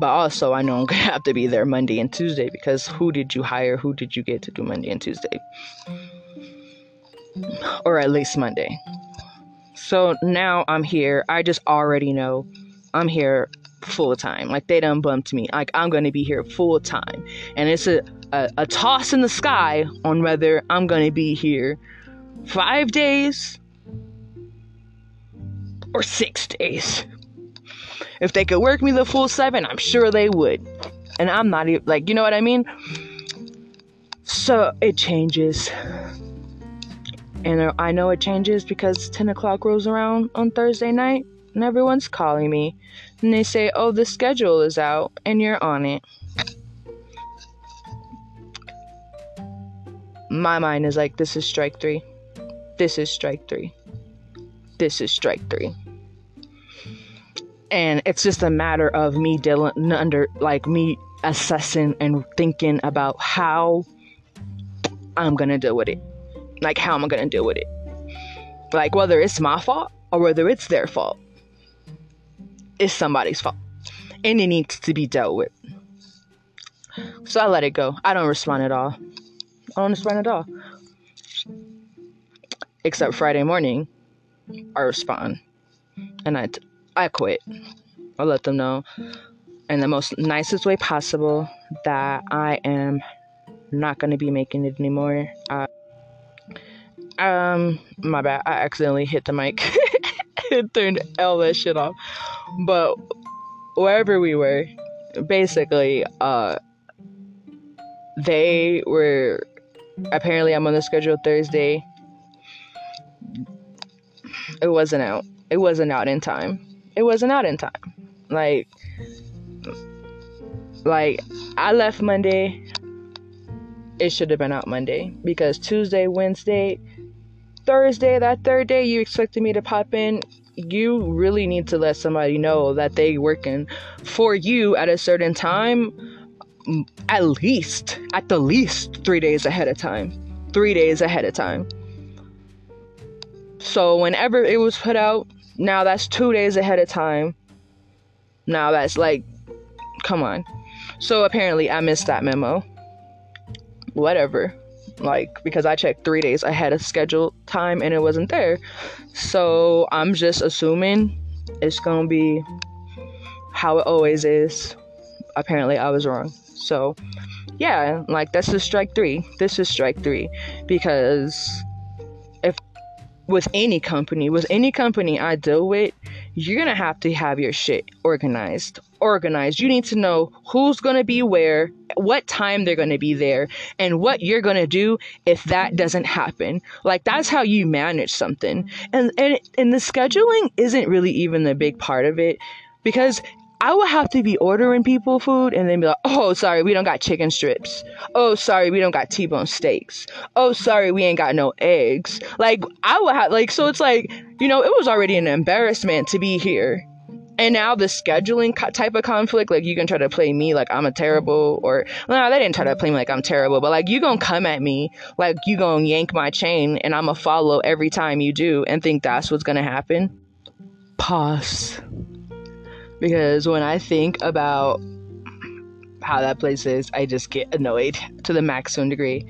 But also, I know I'm gonna have to be there Monday and Tuesday because who did you hire? Who did you get to do Monday and Tuesday? Or at least Monday. So now I'm here. I just already know I'm here full time. Like they done bumped me. Like I'm gonna be here full time. And it's a, a, a toss in the sky on whether I'm gonna be here five days or six days. If they could work me the full seven, I'm sure they would. And I'm not even like, you know what I mean? So it changes. And I know it changes because 10 o'clock rolls around on Thursday night and everyone's calling me. And they say, oh, the schedule is out and you're on it. My mind is like, this is strike three. This is strike three. This is strike three and it's just a matter of me dealing under like me assessing and thinking about how I'm gonna deal with it. Like how am I gonna deal with it? Like whether it's my fault or whether it's their fault. It's somebody's fault. And it needs to be dealt with. So I let it go. I don't respond at all. I don't respond at all. Except Friday morning, I respond. And I, t- I quit. I'll let them know in the most nicest way possible that I am not going to be making it anymore. Uh, um, my bad. I accidentally hit the mic (laughs) it turned all that shit off. But wherever we were, basically, uh, they were apparently I'm on the schedule Thursday. It wasn't out. It wasn't out in time it wasn't out in time. Like, like I left Monday. It should have been out Monday because Tuesday, Wednesday, Thursday, that third day you expected me to pop in. You really need to let somebody know that they working for you at a certain time, at least, at the least three days ahead of time. Three days ahead of time. So whenever it was put out, now that's two days ahead of time. Now that's like, come on. So apparently I missed that memo. Whatever. Like, because I checked three days ahead of scheduled time and it wasn't there. So I'm just assuming it's gonna be how it always is. Apparently I was wrong. So yeah, like this is strike three. This is strike three. Because with any company, with any company I deal with, you're gonna have to have your shit organized. Organized. You need to know who's gonna be where, what time they're gonna be there, and what you're gonna do if that doesn't happen. Like that's how you manage something. And and and the scheduling isn't really even the big part of it because I would have to be ordering people food and then be like, oh, sorry, we don't got chicken strips. Oh, sorry, we don't got T bone steaks. Oh, sorry, we ain't got no eggs. Like, I would have, like, so it's like, you know, it was already an embarrassment to be here. And now the scheduling type of conflict, like you can try to play me like I'm a terrible, or no, they didn't try to play me like I'm terrible, but like you gonna come at me like you gonna yank my chain, and I'm gonna follow every time you do, and think that's what's gonna happen. Pause because when I think about how that place is, I just get annoyed to the maximum degree.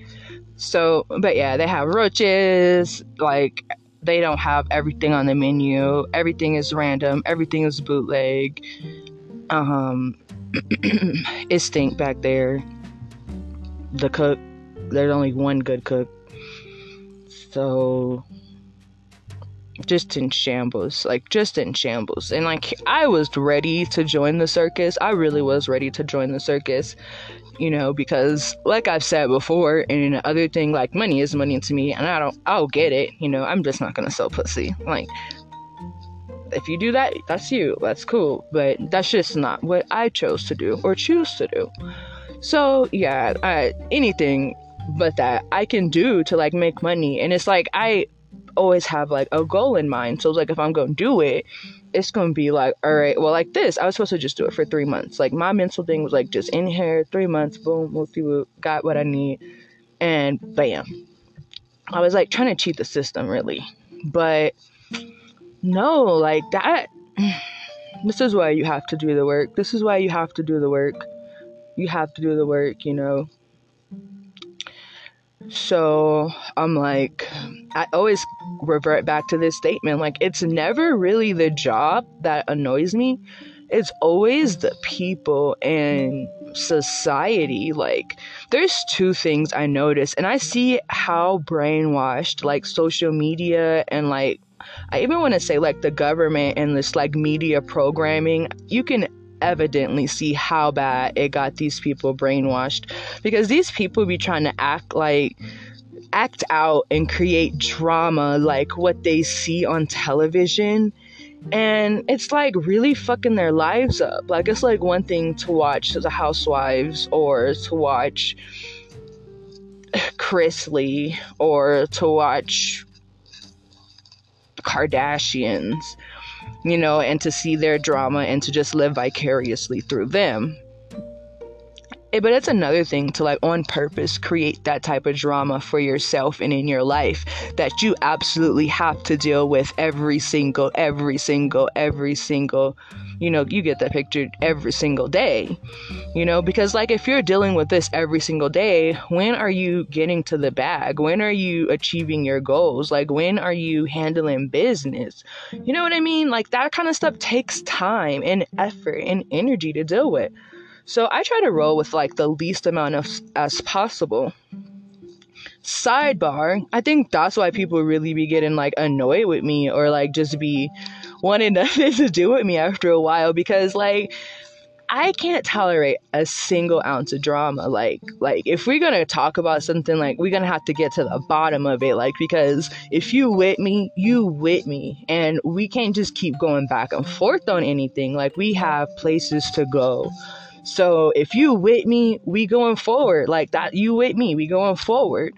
So, but yeah, they have roaches, like they don't have everything on the menu. Everything is random, everything is bootleg. Um (clears throat) it stink back there. The cook, there's only one good cook. So just in shambles like just in shambles. And like i was ready to join the circus. I really was ready to join the circus you know because like i've said before and other thing like money is money to me and i don't i'll get it you know. I'm just not gonna sell pussy. Like if you do that that's you. That's cool. But that's just not what i chose to do or choose to do. So yeah I, anything but that i can do to like make money. And it's like i always have like a goal in mind. So it's like if I'm gonna do it, it's gonna be like, all right, well like this. I was supposed to just do it for three months. Like my mental thing was like just in here, three months, boom, we'll see what got what I need, and bam. I was like trying to cheat the system really. But no, like that (sighs) this is why you have to do the work. This is why you have to do the work. You have to do the work, you know. So I'm like, I always revert back to this statement like, it's never really the job that annoys me, it's always the people and society. Like, there's two things I notice, and I see how brainwashed like social media and like I even want to say like the government and this like media programming, you can evidently see how bad it got these people brainwashed. Because these people be trying to act like act out and create drama like what they see on television. And it's like really fucking their lives up. Like it's like one thing to watch the housewives or to watch Chrisley or to watch Kardashians you know, and to see their drama and to just live vicariously through them. Eh, but it's another thing to like on purpose create that type of drama for yourself and in your life that you absolutely have to deal with every single, every single, every single you know, you get that picture every single day, you know, because like if you're dealing with this every single day, when are you getting to the bag? When are you achieving your goals? Like, when are you handling business? You know what I mean? Like, that kind of stuff takes time and effort and energy to deal with. So I try to roll with like the least amount of as possible. Sidebar, I think that's why people really be getting like annoyed with me or like just be wanting (laughs) nothing to do with me after a while because like I can't tolerate a single ounce of drama. Like, like if we're gonna talk about something, like we're gonna have to get to the bottom of it. Like, because if you with me, you with me, and we can't just keep going back and forth on anything. Like, we have places to go. So if you with me, we going forward. Like that, you with me, we going forward.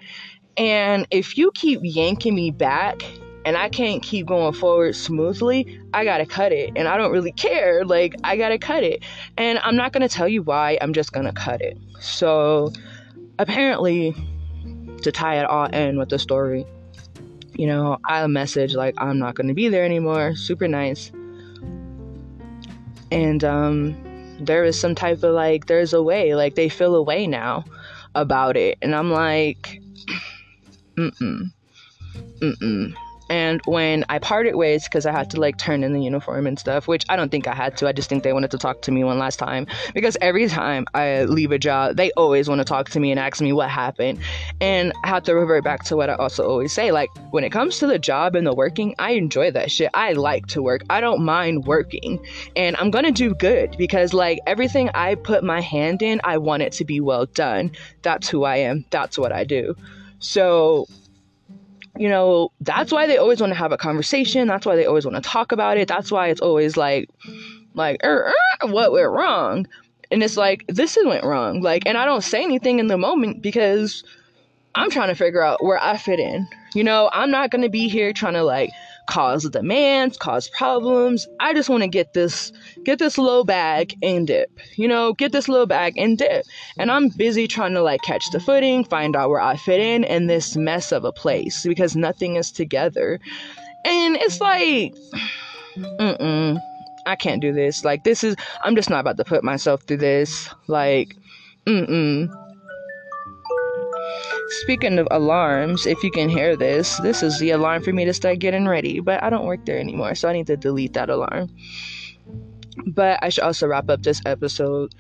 And if you keep yanking me back and I can't keep going forward smoothly, I gotta cut it. And I don't really care. Like, I gotta cut it. And I'm not gonna tell you why, I'm just gonna cut it. So, apparently, to tie it all in with the story, you know, I message like, I'm not gonna be there anymore. Super nice. And, um, there is some type of like, there's a way, like, they feel a way now about it. And I'm like, (clears throat) mm mm. And when I parted ways, because I had to like turn in the uniform and stuff, which I don't think I had to, I just think they wanted to talk to me one last time. Because every time I leave a job, they always want to talk to me and ask me what happened. And I have to revert back to what I also always say like, when it comes to the job and the working, I enjoy that shit. I like to work, I don't mind working. And I'm gonna do good because like everything I put my hand in, I want it to be well done. That's who I am, that's what I do. So you know, that's why they always want to have a conversation. That's why they always want to talk about it. That's why it's always like, like, er, er, what went wrong? And it's like, this went wrong. Like, and I don't say anything in the moment because I'm trying to figure out where I fit in. You know, I'm not going to be here trying to like cause demands, cause problems. I just want to get this get this low bag and dip. You know, get this low bag and dip. And I'm busy trying to like catch the footing, find out where I fit in in this mess of a place because nothing is together. And it's like mm-mm. I can't do this. Like this is I'm just not about to put myself through this. Like mm-mm. Speaking of alarms, if you can hear this, this is the alarm for me to start getting ready, but I don't work there anymore, so I need to delete that alarm. But I should also wrap up this episode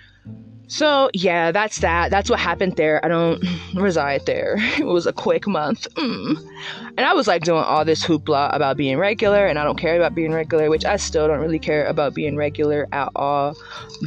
so yeah, that's that. That's what happened there. I don't (sighs) reside there. (laughs) It was a quick month. Mm. And I was like doing all this hoopla about being regular, and I don't care about being regular, which I still don't really care about being regular at all.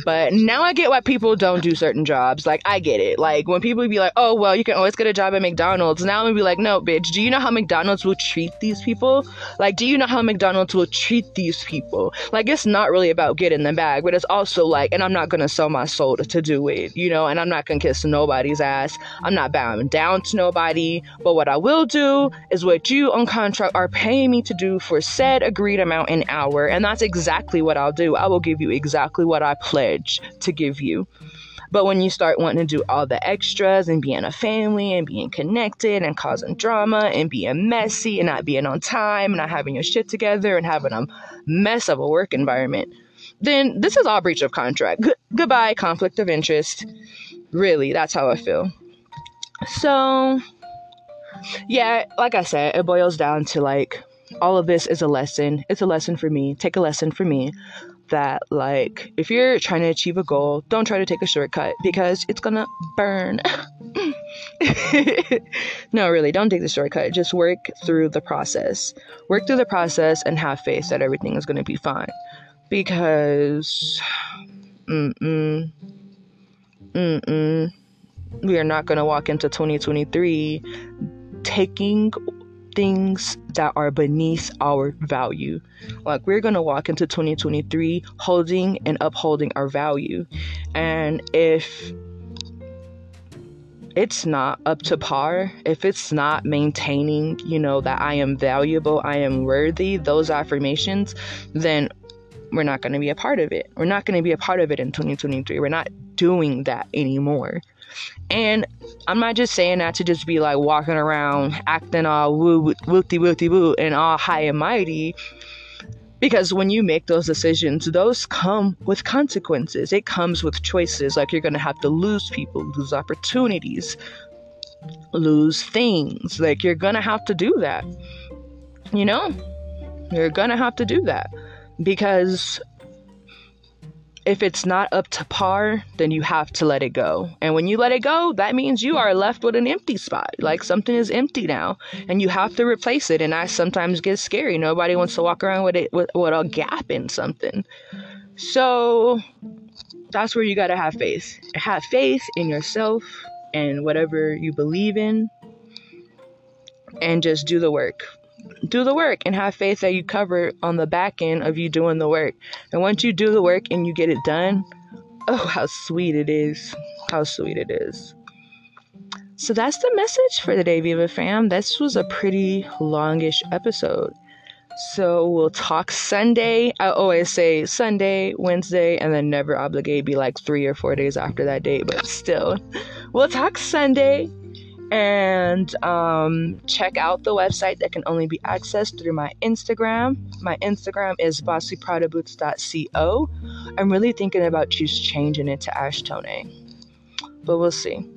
But now I get why people don't do certain jobs. Like, I get it. Like, when people be like, oh, well, you can always get a job at McDonald's. Now I'm gonna be like, no, bitch, do you know how McDonald's will treat these people? Like, do you know how McDonald's will treat these people? Like, it's not really about getting the bag, but it's also like, and I'm not gonna sell my soul told to do it, you know, and I'm not gonna kiss nobody's ass. I'm not bowing down to nobody. But what I will do is what you on contract are paying me to do for said agreed amount an hour. And that's exactly what I'll do. I will give you exactly what I pledge to give you. But when you start wanting to do all the extras and being a family and being connected and causing drama and being messy and not being on time and not having your shit together and having a mess of a work environment, then this is all breach of contract. G- goodbye, conflict of interest. Really, that's how I feel. So, yeah, like I said, it boils down to like all of this is a lesson. It's a lesson for me. Take a lesson for me that like if you're trying to achieve a goal, don't try to take a shortcut because it's gonna burn. (laughs) no, really, don't take the shortcut. Just work through the process. Work through the process and have faith that everything is gonna be fine because mm-mm, mm-mm, we are not going to walk into 2023 taking things that are beneath our value. Like we're going to walk into 2023 holding and upholding our value. And if it's not up to par, if it's not maintaining, you know, that I am valuable, I am worthy, those affirmations, then we're not going to be a part of it. We're not going to be a part of it in 2023. We're not doing that anymore. And I'm not just saying that to just be like walking around acting all woo wooty wooty woo and all high and mighty. Because when you make those decisions, those come with consequences. It comes with choices. Like you're gonna have to lose people, lose opportunities, lose things. Like you're gonna have to do that. You know? You're gonna have to do that because if it's not up to par, then you have to let it go. And when you let it go, that means you are left with an empty spot. Like something is empty now, and you have to replace it. And that sometimes gets scary. Nobody wants to walk around with it with, with a gap in something. So that's where you got to have faith. Have faith in yourself and whatever you believe in, and just do the work do the work and have faith that you cover on the back end of you doing the work. And once you do the work and you get it done, oh, how sweet it is. How sweet it is. So that's the message for the day, Viva fam. This was a pretty longish episode. So we'll talk Sunday. I always say Sunday, Wednesday, and then never obligate be like three or four days after that date, but still. We'll talk Sunday and um, check out the website that can only be accessed through my Instagram. My Instagram is bossypradaboots.co. I'm really thinking about just changing it to Ash Tonee, but we'll see.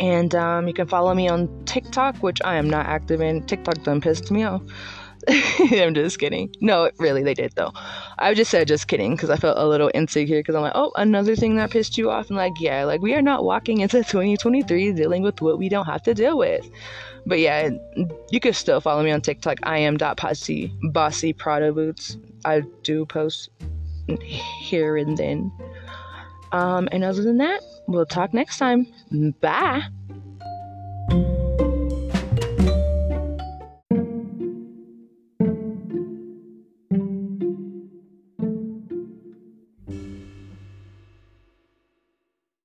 And um, you can follow me on TikTok, which I am not active in. TikTok done pissed me off. (laughs) I'm just kidding. No, really, they did though. I just said just kidding because I felt a little insecure because I'm like, oh, another thing that pissed you off. And like, yeah, like we are not walking into 2023 dealing with what we don't have to deal with. But yeah, you can still follow me on TikTok. I am dot posse bossy Prada boots. I do post here and then. Um, and other than that, we'll talk next time. Bye.